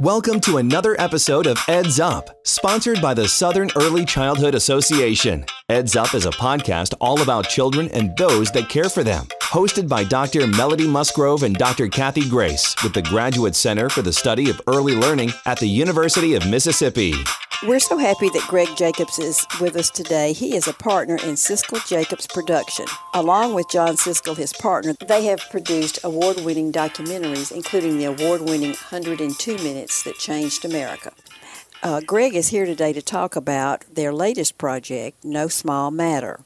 Welcome to another episode of Eds Up, sponsored by the Southern Early Childhood Association. Eds Up is a podcast all about children and those that care for them. Hosted by Dr. Melody Musgrove and Dr. Cathy Grace with the Graduate Center for the Study of Early Learning at the University of Mississippi. We're so happy that Greg Jacobs is with us today. He is a partner in Siskel Jacobs Production. Along with Jon Siskel, his partner, they have produced award winning documentaries, including the award winning 102 Minutes That Changed America. Uh, Greg is here today to talk about their latest project, No Small Matter.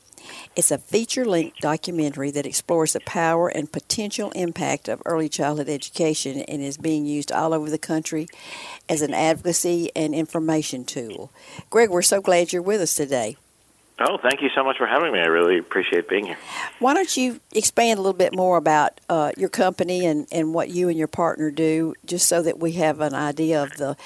It's a feature length documentary that explores the power and potential impact of early childhood education and is being used all over the country as an advocacy and information tool. Greg, we're so glad you're with us today. Oh, thank you so much for having me. I really appreciate being here. Why don't you expand a little bit more about uh, your company and, and what you and your partner do, just so that we have an idea of the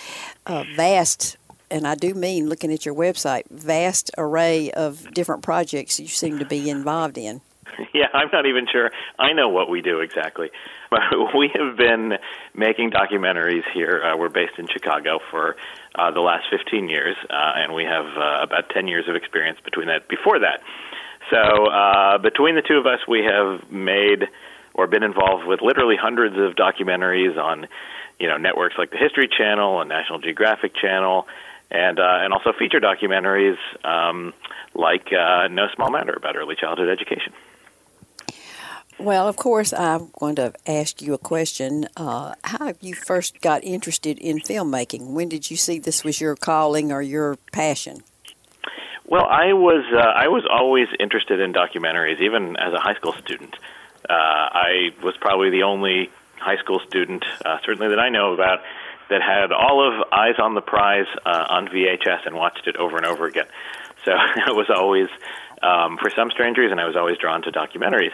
uh, vast and I do mean looking at your website, vast array of different projects you seem to be involved in. Yeah, I'm not even sure I know what we do exactly. we have been making documentaries here. Uh, we're based in Chicago for uh, the last 15 years, uh, and we have uh, about 10 years of experience between that. Before that, so uh, between the two of us, we have made or been involved with literally hundreds of documentaries on, you know, networks like the History Channel and National Geographic Channel and uh, and also feature documentaries um, like uh, No Small Matter about early childhood education. Well, of course, I'm going to ask you a question. Uh, how have you first got interested in filmmaking? When did you see this was your calling or your passion? Well, I was uh, I was always interested in documentaries, even as a high school student. Uh, I was probably the only high school student, uh, certainly that I know about, that had all of Eyes on the Prize uh, on VHS and watched it over and over again. So it was always um, for some strange reason I was always drawn to documentaries.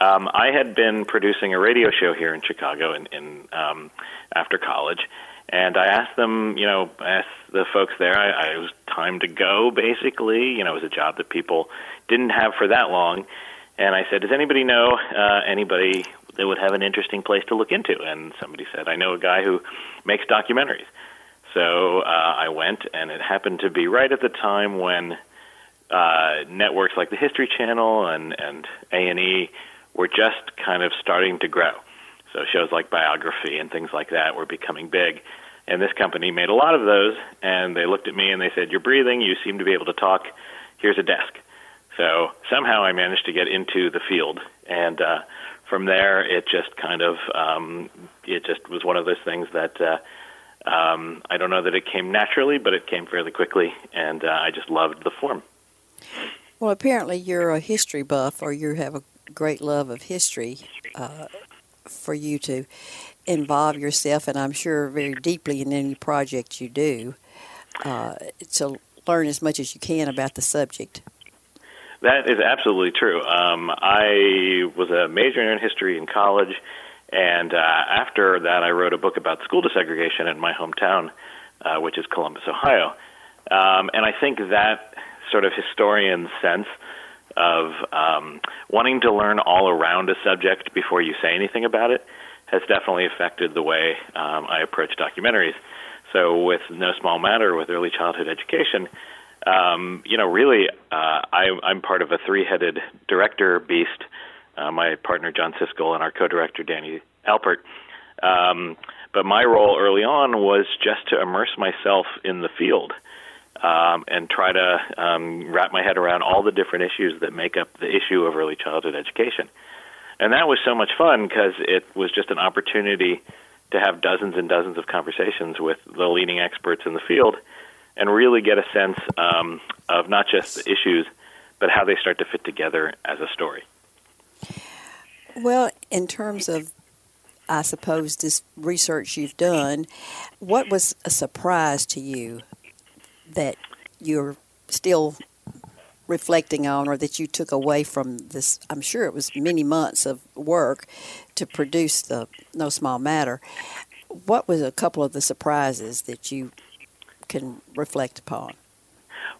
Um, I had been producing a radio show here in Chicago in, in um, after college, and I asked them, you know, I asked the folks there, I, I was time to go basically. You know, it was a job that people didn't have for that long. And I said, Does anybody know uh, anybody that would have an interesting place to look into. And somebody said, I know a guy who makes documentaries. So uh, I went, and it happened to be right at the time when uh, networks like the History Channel and and A and E were just kind of starting to grow. So shows like Biography and things like that were becoming big. And this company made a lot of those, and they looked at me and they said, "You're breathing. You seem to be able to talk. Here's a desk." So somehow I managed to get into the field, and uh, from there, it just kind of um, it just was one of those things that uh, um, I don't know that it came naturally, but it came fairly quickly, and uh, I just loved the form. Well, apparently you're a history buff, or you have a great love of history. Uh, for you to involve yourself, and I'm sure very deeply in any project you do, uh, to learn as much as you can about the subject. That is absolutely true. Um, I was a major in history in college, and uh, after that, I wrote a book about school desegregation in my hometown, uh, which is Columbus, Ohio. Um, and I think that sort of historian sense of um, wanting to learn all around a subject before you say anything about it has definitely affected the way um, I approach documentaries. So, with No Small Matter, with early childhood education, um, you know, really, uh, I, I'm part of a three-headed director beast. Uh, my partner Jon Siskel and our co-director Danny Alpert. Um, but my role early on was just to immerse myself in the field um, and try to um, wrap my head around all the different issues that make up the issue of early childhood education. And that was so much fun because it was just an opportunity to have dozens and dozens of conversations with the leading experts in the field and really get a sense um, of not just the issues, but how they start to fit together as a story. Well, in terms of, I suppose, this research you've done, what was a surprise to you that you're still reflecting on or that you took away from this i'm sure it was many months of work to produce the no small matter what was a couple of the surprises that you can reflect upon?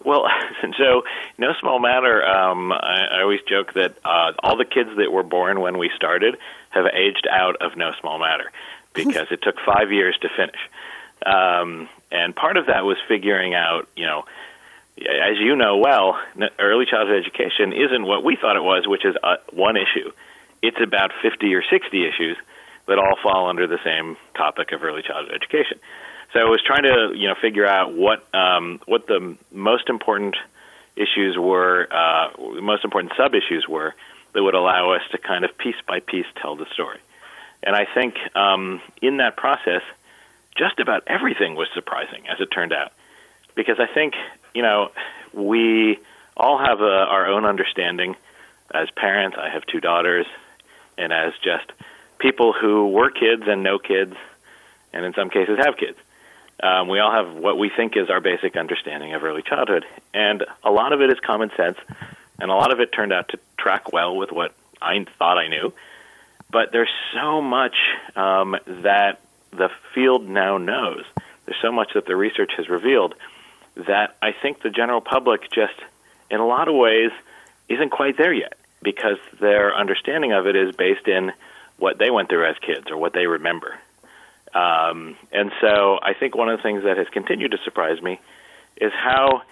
Well, so no small matter. Um, I, I always joke that uh, all the kids that were born when we started have aged out of no small matter because it took five years to finish. Um, and part of that was figuring out, you know, as you know well, early childhood education isn't what we thought it was, which is uh, one issue. It's about 50 or 60 issues that all fall under the same topic of early childhood education. So I was trying to, you know, figure out what um, what the most important issues were, uh, the most important sub issues were that would allow us to kind of piece by piece tell the story. And I think um, in that process, just about everything was surprising, as it turned out, because I think you know we all have a, our own understanding. As parents, I have two daughters, and as just people who were kids and know kids, and in some cases have kids. Um, we all have what we think is our basic understanding of early childhood, and a lot of it is common sense, and a lot of it turned out to track well with what I thought I knew. But there's so much um, that the field now knows. There's so much that the research has revealed that I think the general public just, in a lot of ways, isn't quite there yet because their understanding of it is based in what they went through as kids or what they remember. Um, and so I think one of the things that has continued to surprise me is how,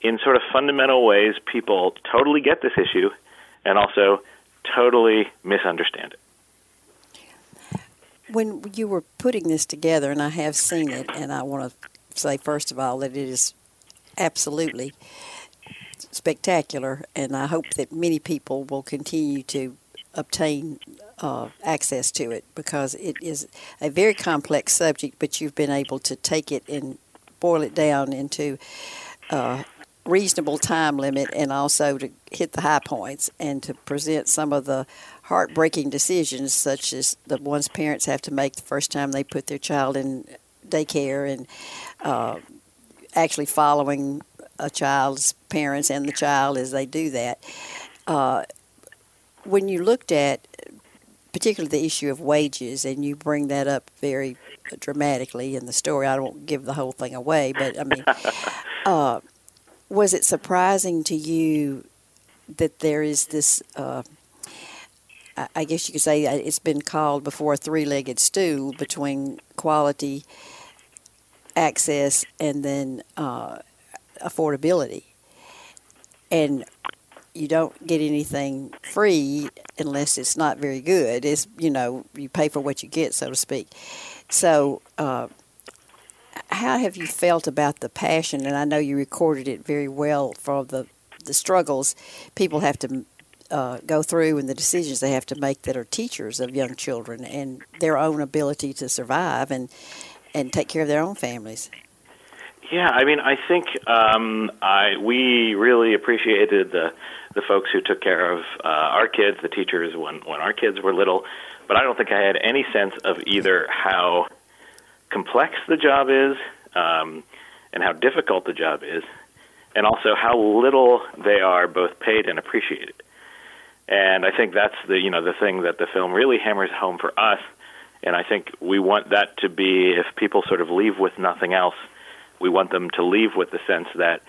in sort of fundamental ways, people totally get this issue and also totally misunderstand it. When you were putting this together, and I have seen it, and I want to say, first of all, that it is absolutely spectacular, and I hope that many people will continue to obtain uh, access to it because it is a very complex subject, but you've been able to take it and boil it down into a reasonable time limit and also to hit the high points and to present some of the heartbreaking decisions, such as the ones parents have to make the first time they put their child in daycare and uh, actually following a child's parents and the child as they do that. Uh, when you looked at particularly the issue of wages, and you bring that up very dramatically in the story. I don't give the whole thing away, but I mean, uh, was it surprising to you that there is this? Uh, I guess you could say it's been called before a three-legged stool between quality, access, and then uh, affordability. And you don't get anything free unless it's not very good. It's you know you pay for what you get, so to speak. So, uh, how have you felt about the passion? And I know you recorded it very well for the the struggles people have to uh, go through and the decisions they have to make that are teachers of young children and their own ability to survive and and take care of their own families. Yeah, I mean, I think um, I we really appreciated the the folks who took care of uh, our kids, the teachers when when our kids were little. But I don't think I had any sense of either how complex the job is um, and how difficult the job is, and also how little they are both paid and appreciated. And I think that's the you know the thing that the film really hammers home for us. And I think we want that to be if people sort of leave with nothing else, we want them to leave with the sense that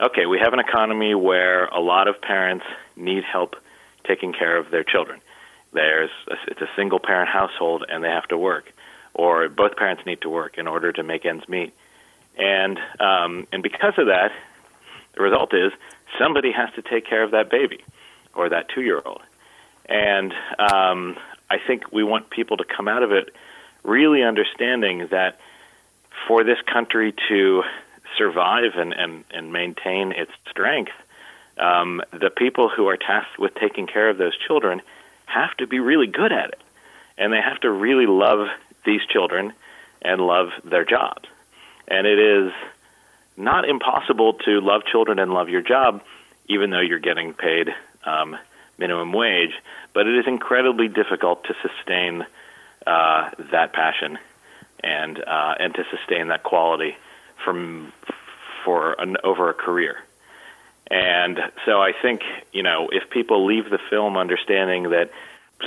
okay, we have an economy where a lot of parents need help taking care of their children. There's a, it's a single parent household and they have to work, or both parents need to work in order to make ends meet. And um, and because of that, the result is somebody has to take care of that baby or that two year old. And um, I think we want people to come out of it really understanding that for this country to survive and, and, and maintain its strength, um, the people who are tasked with taking care of those children have to be really good at it. And they have to really love these children and love their jobs. And it is not impossible to love children and love your job, even though you're getting paid um, minimum wage. But it is incredibly difficult to sustain uh, that passion and uh, and to sustain that quality from for an over a career. And so I think, you know, if people leave the film understanding that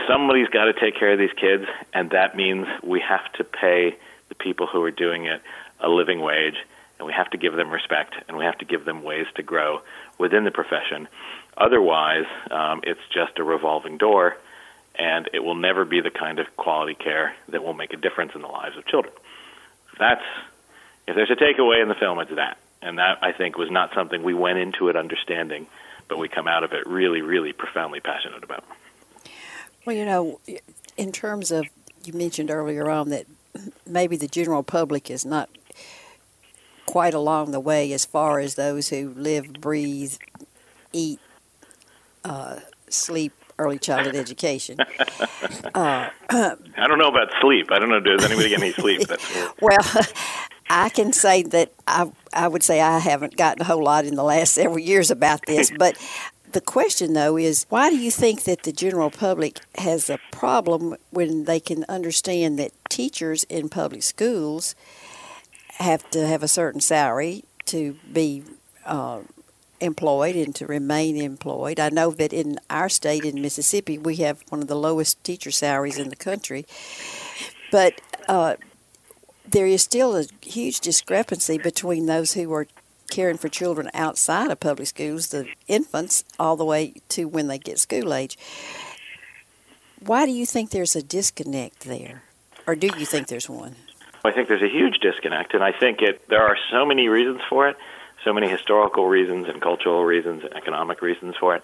somebody's got to take care of these kids, and that means we have to pay the people who are doing it a living wage, and we have to give them respect, and we have to give them ways to grow within the profession. Otherwise, um, it's just a revolving door, and it will never be the kind of quality care that will make a difference in the lives of children. That's if there's a takeaway in the film, it's that. And that, I think, was not something we went into it understanding, but we come out of it really, really profoundly passionate about. Well, you know, in terms of, you mentioned earlier on that maybe the general public is not quite along the way as far as those who live, breathe, eat, uh, sleep, early childhood education. Uh, I don't know about sleep. I don't know. Does anybody get any sleep? well, I can say that I I would say I haven't gotten a whole lot in the last several years about this, but the question though is why do you think that the general public has a problem when they can understand that teachers in public schools have to have a certain salary to be uh, employed and to remain employed. I know that in our state, in Mississippi, we have one of the lowest teacher salaries in the country. But uh, there is still a huge discrepancy between those who are caring for children outside of public schools, the infants, all the way to when they get school age. Why do you think there's a disconnect there? Or do you think there's one? I think there's a huge disconnect, and I think it. There are so many reasons for it so many historical reasons and cultural reasons and economic reasons for it.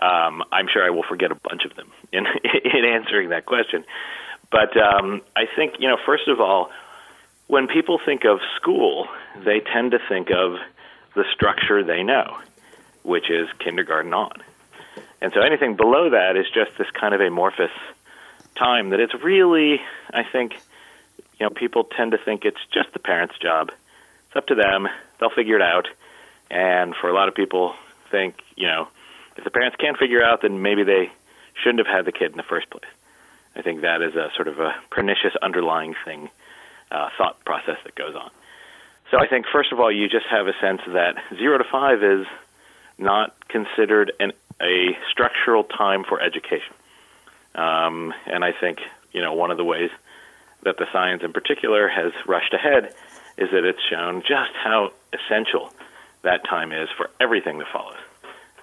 Um, I'm sure I will forget a bunch of them in, in answering that question. But um, I think, you know, first of all, when people think of school, they tend to think of the structure they know, which is kindergarten on. And so anything below that is just this kind of amorphous time that it's really, I think, you know, people tend to think it's just the parents' job. It's up to them they'll figure it out. And for a lot of people, think you know, if the parents can't figure out, then maybe they shouldn't have had the kid in the first place. I think that is a sort of a pernicious underlying thing, uh, thought process that goes on. So I think first of all, you just have a sense that zero to five is not considered an, a structural time for education. Um, and I think you know one of the ways that the science in particular has rushed ahead is that it's shown just how essential that time is for everything that follows,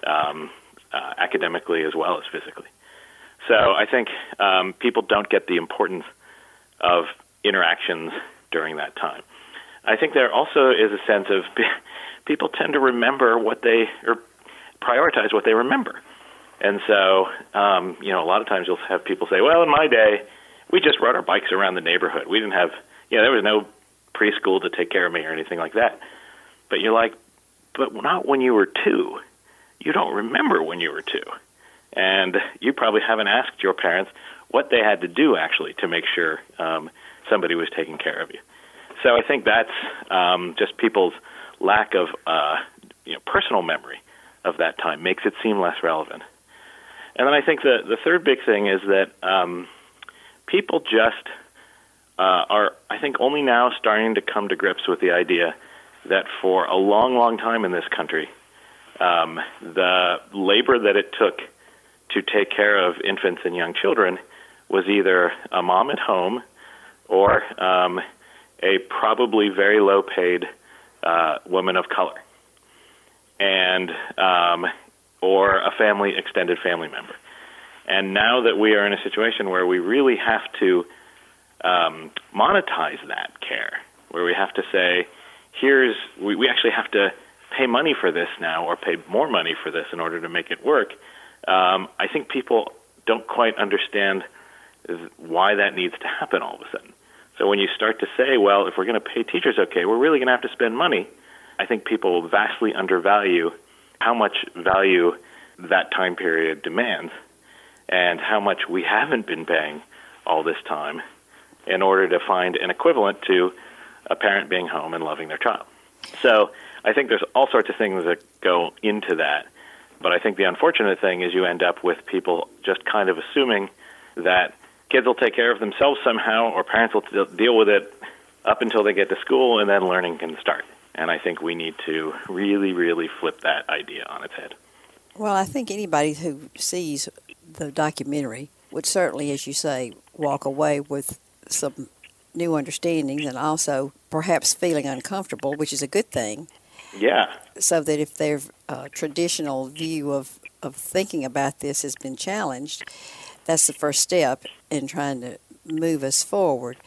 um, uh, academically as well as physically. So I think um, people don't get the importance of interactions during that time. I think there also is a sense of people tend to remember what they or prioritize what they remember. And so, um, you know, a lot of times you'll have people say, "Well, in my day, we just rode our bikes around the neighborhood. We didn't have, you know, there was no preschool to take care of me or anything like that. But you're like, but not when you were two. You don't remember when you were two. And you probably haven't asked your parents what they had to do actually to make sure um, somebody was taking care of you. So I think that's um, just people's lack of uh, you know, personal memory of that time makes it seem less relevant. And then I think the the third big thing is that um, people just uh, are, I think, only now starting to come to grips with the idea that for a long, long time in this country, um, the labor that it took to take care of infants and young children was either a mom at home or um, a probably very low paid uh, woman of color, and um, or a family extended family member. And now that we are in a situation where we really have to um, monetize that care, where we have to say, here's, we, we actually have to pay money for this now or pay more money for this in order to make it work. Um, I think people don't quite understand why that needs to happen all of a sudden. So when you start to say, well, if we're going to pay teachers okay, we're really going to have to spend money, I think people vastly undervalue how much value that time period demands and how much we haven't been paying all this time in order to find an equivalent to a parent being home and loving their child. So I think there's all sorts of things that go into that. But I think the unfortunate thing is you end up with people just kind of assuming that kids will take care of themselves somehow or parents will deal with it up until they get to school and then learning can start. And I think we need to really, really flip that idea on its head. Well, I think anybody who sees the documentary would certainly, as you say, walk away with some new understandings and also perhaps feeling uncomfortable, which is a good thing. Yeah. So that if their uh, traditional view of, of thinking about this has been challenged, that's the first step in trying to move us forward.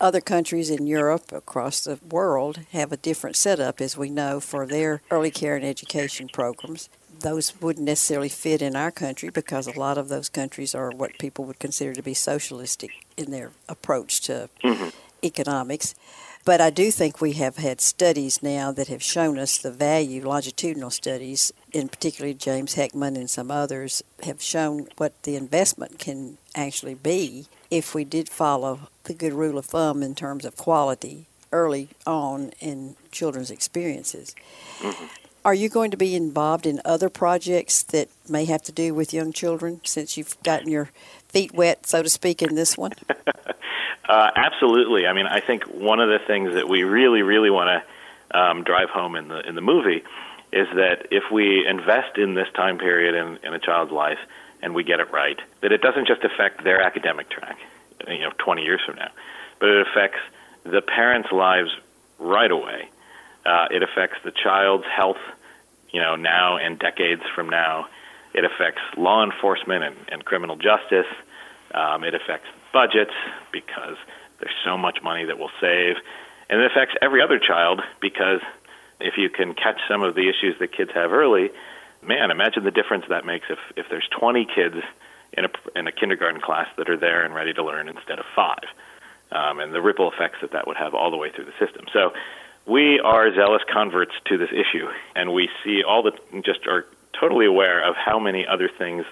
Other countries in Europe, across the world, have a different setup, as we know, for their early care and education programs. Those wouldn't necessarily fit in our country because a lot of those countries are what people would consider to be socialistic in their approach to mm-hmm. economics. But I do think we have had studies now that have shown us the value, longitudinal studies, in particularly James Heckman and some others, have shown what the investment can actually be if we did follow the good rule of thumb in terms of quality early on in children's experiences. Mm-hmm. Are you going to be involved in other projects that may have to do with young children since you've gotten your feet wet, so to speak, in this one? Uh, absolutely. I mean, I think one of the things that we really, really want to um, drive home in the in the movie is that if we invest in this time period in, in a child's life and we get it right, that it doesn't just affect their academic track, you know, 20 years from now, but it affects the parents' lives right away. Uh, it affects the child's health, you know, now and decades from now. It affects law enforcement and, and criminal justice. Um, it affects budgets because there's so much money that we'll save. And it affects every other child because if you can catch some of the issues that kids have early, man, imagine the difference that makes if, if there's 20 kids in a, in a kindergarten class that are there and ready to learn instead of five, um, and the ripple effects that that would have all the way through the system. So we are zealous converts to this issue, and we see all the just are totally aware of how many other things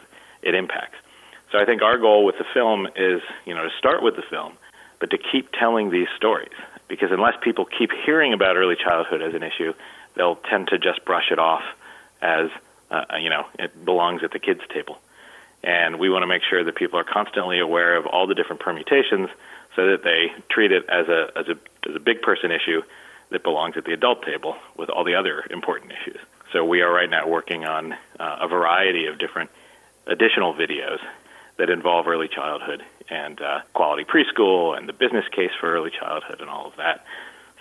it impacts. So I think our goal with the film is, you know, to start with the film, but to keep telling these stories. Because unless people keep hearing about early childhood as an issue, they'll tend to just brush it off as, uh, you know, it belongs at the kids' table. And we want to make sure that people are constantly aware of all the different permutations so that they treat it as a, as a, as a big person issue that belongs at the adult table with all the other important issues. So we are right now working on uh, a variety of different additional videos that involve early childhood and uh, quality preschool and the business case for early childhood and all of that.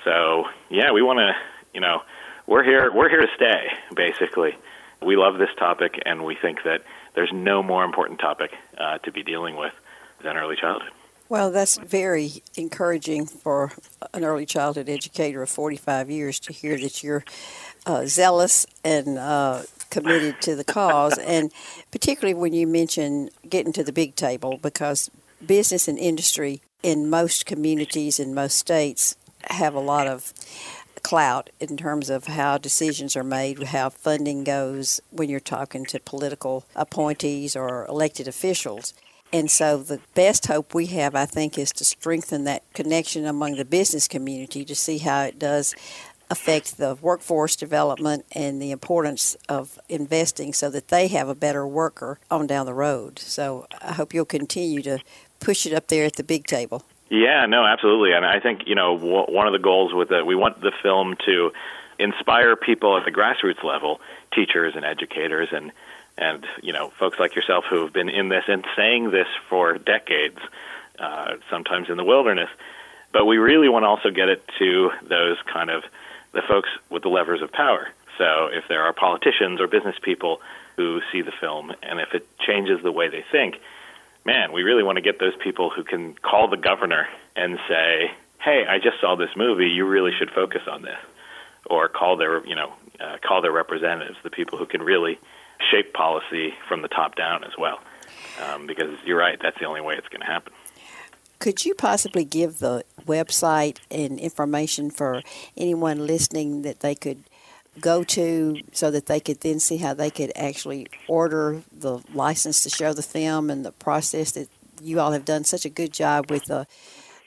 So yeah, we want to, you know, we're here we're here to stay basically. We love this topic and we think that there's no more important topic uh, to be dealing with than early childhood. Well, that's very encouraging for an early childhood educator of 45 years to hear that you're uh, zealous and uh, committed to the cause, and particularly when you mention getting to the big table, because business and industry in most communities in most states have a lot of clout in terms of how decisions are made, how funding goes when you're talking to political appointees or elected officials. And so the best hope we have, I think, is to strengthen that connection among the business community to see how it does affect the workforce development and the importance of investing so that they have a better worker on down the road. So I hope you'll continue to push it up there at the big table. Yeah, no, absolutely. And I think, you know, one of the goals with it, we want the film to inspire people at the grassroots level, teachers and educators and and you know folks like yourself who have been in this and saying this for decades, uh, sometimes in the wilderness. But we really want to also get it to those kind of the folks with the levers of power. So if there are politicians or business people who see the film and if it changes the way they think, man, we really want to get those people who can call the governor and say, "Hey, I just saw this movie. You really should focus on this," or call their, you know, uh, call their representatives, the people who can really shape policy from the top down as well. Um, because you're right, that's the only way it's going to happen. Could you possibly give the website and information for anyone listening that they could go to so that they could then see how they could actually order the license to show the film and the process that you all have done such a good job with a,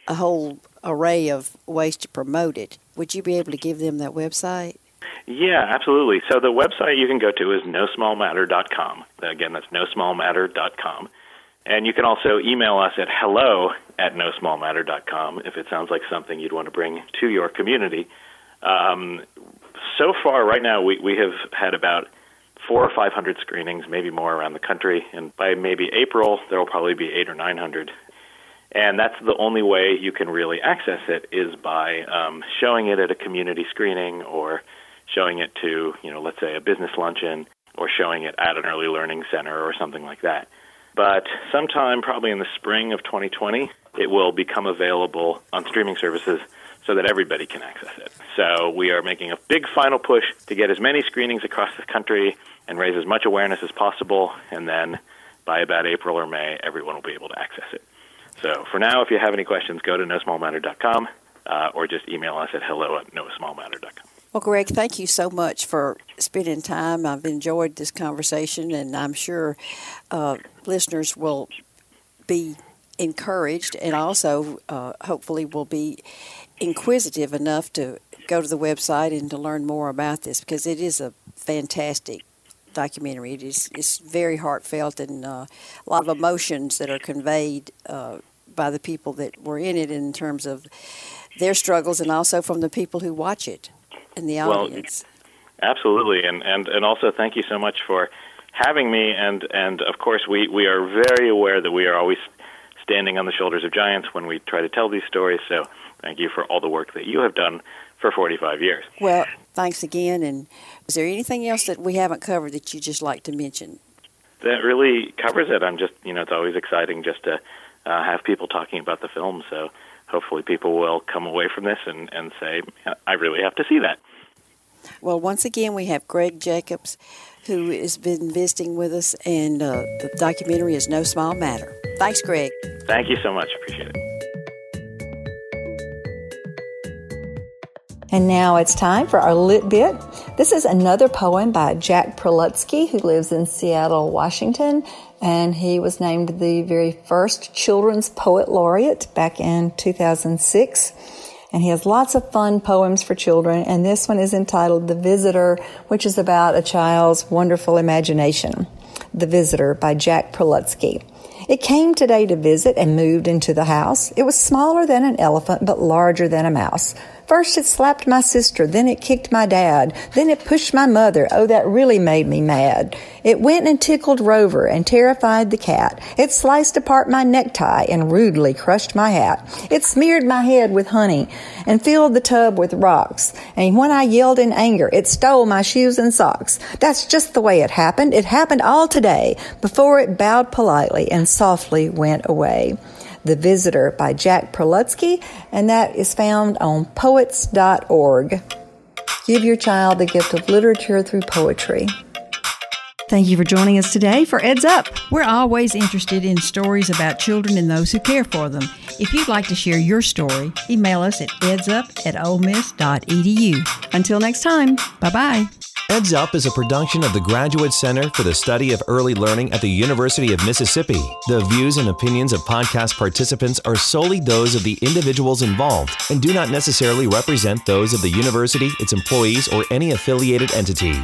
a whole array of ways to promote it. Would you be able to give them that website? Yeah, absolutely. So the website you can go to is nosmallmatter.com. Again, that's nosmallmatter.com. And you can also email us at hello at nosmallmatter.com if it sounds like something you'd want to bring to your community. Um, so far, right now, we, we have had about four or five hundred screenings, maybe more around the country. And by maybe April, there will probably be eight or nine hundred. And that's the only way you can really access it is by um, showing it at a community screening or showing it to, you know, let's say a business luncheon or showing it at an early learning center or something like that. but sometime probably in the spring of 2020, it will become available on streaming services so that everybody can access it. So we are making a big final push to get as many screenings across the country and raise as much awareness as possible, and then by about April or May, everyone will be able to access it. So for now, if you have any questions, go to nosmallmatter.com uh, or just email us at hello at nosmallmatter.com. Well, Greg, thank you so much for spending time. I've enjoyed this conversation, and I'm sure uh, listeners will be encouraged and also uh, hopefully will be inquisitive enough to go to the website and to learn more about this because it is a fantastic documentary. It is it's very heartfelt and uh, a lot of emotions that are conveyed uh, by the people that were in it in terms of their struggles and also from the people who watch it and the audience. Well, absolutely, and and and also thank you so much for having me. And and of course, we we are very aware that we are always standing on the shoulders of giants when we try to tell these stories. So thank you for all the work that you have done for 45 years. Well, thanks again. And is there anything else that we haven't covered that you just like to mention? That really covers it. I'm just, you know, it's always exciting just to uh, have people talking about the film. So hopefully people will come away from this and, and say, I really have to see that. Well, once again, we have Greg Jacobs, who has been visiting with us, and uh, the documentary is No Small Matter. Thanks, Greg. Thank you so much. Appreciate it. And now it's time for our lit bit. This is another poem by Jack Prelutsky, who lives in Seattle, Washington, and he was named the very first children's poet laureate back in 2006. And he has lots of fun poems for children, and this one is entitled The Visitor, which is about a child's wonderful imagination. The Visitor by Jack Prelutsky. It came today to visit and moved into the house. It was smaller than an elephant, but larger than a mouse. First it slapped my sister, then it kicked my dad, then it pushed my mother. Oh, that really made me mad. It went and tickled Rover and terrified the cat. It sliced apart my necktie and rudely crushed my hat. It smeared my head with honey and filled the tub with rocks. And when I yelled in anger, it stole my shoes and socks. That's just the way it happened. It happened all today before it bowed politely and softly went away. The Visitor by Jack Prelutsky, and that is found on poets.org. Give your child the gift of literature through poetry. Thank you for joining us today for Eds Up. We're always interested in stories about children and those who care for them. If you'd like to share your story, email us at edsup at olemiss.edu. Until next time, bye bye. Eds Up is a production of the Graduate Center for the Study of Early Learning at the University of Mississippi. The views and opinions of podcast participants are solely those of the individuals involved and do not necessarily represent those of the university, its employees, or any affiliated entity.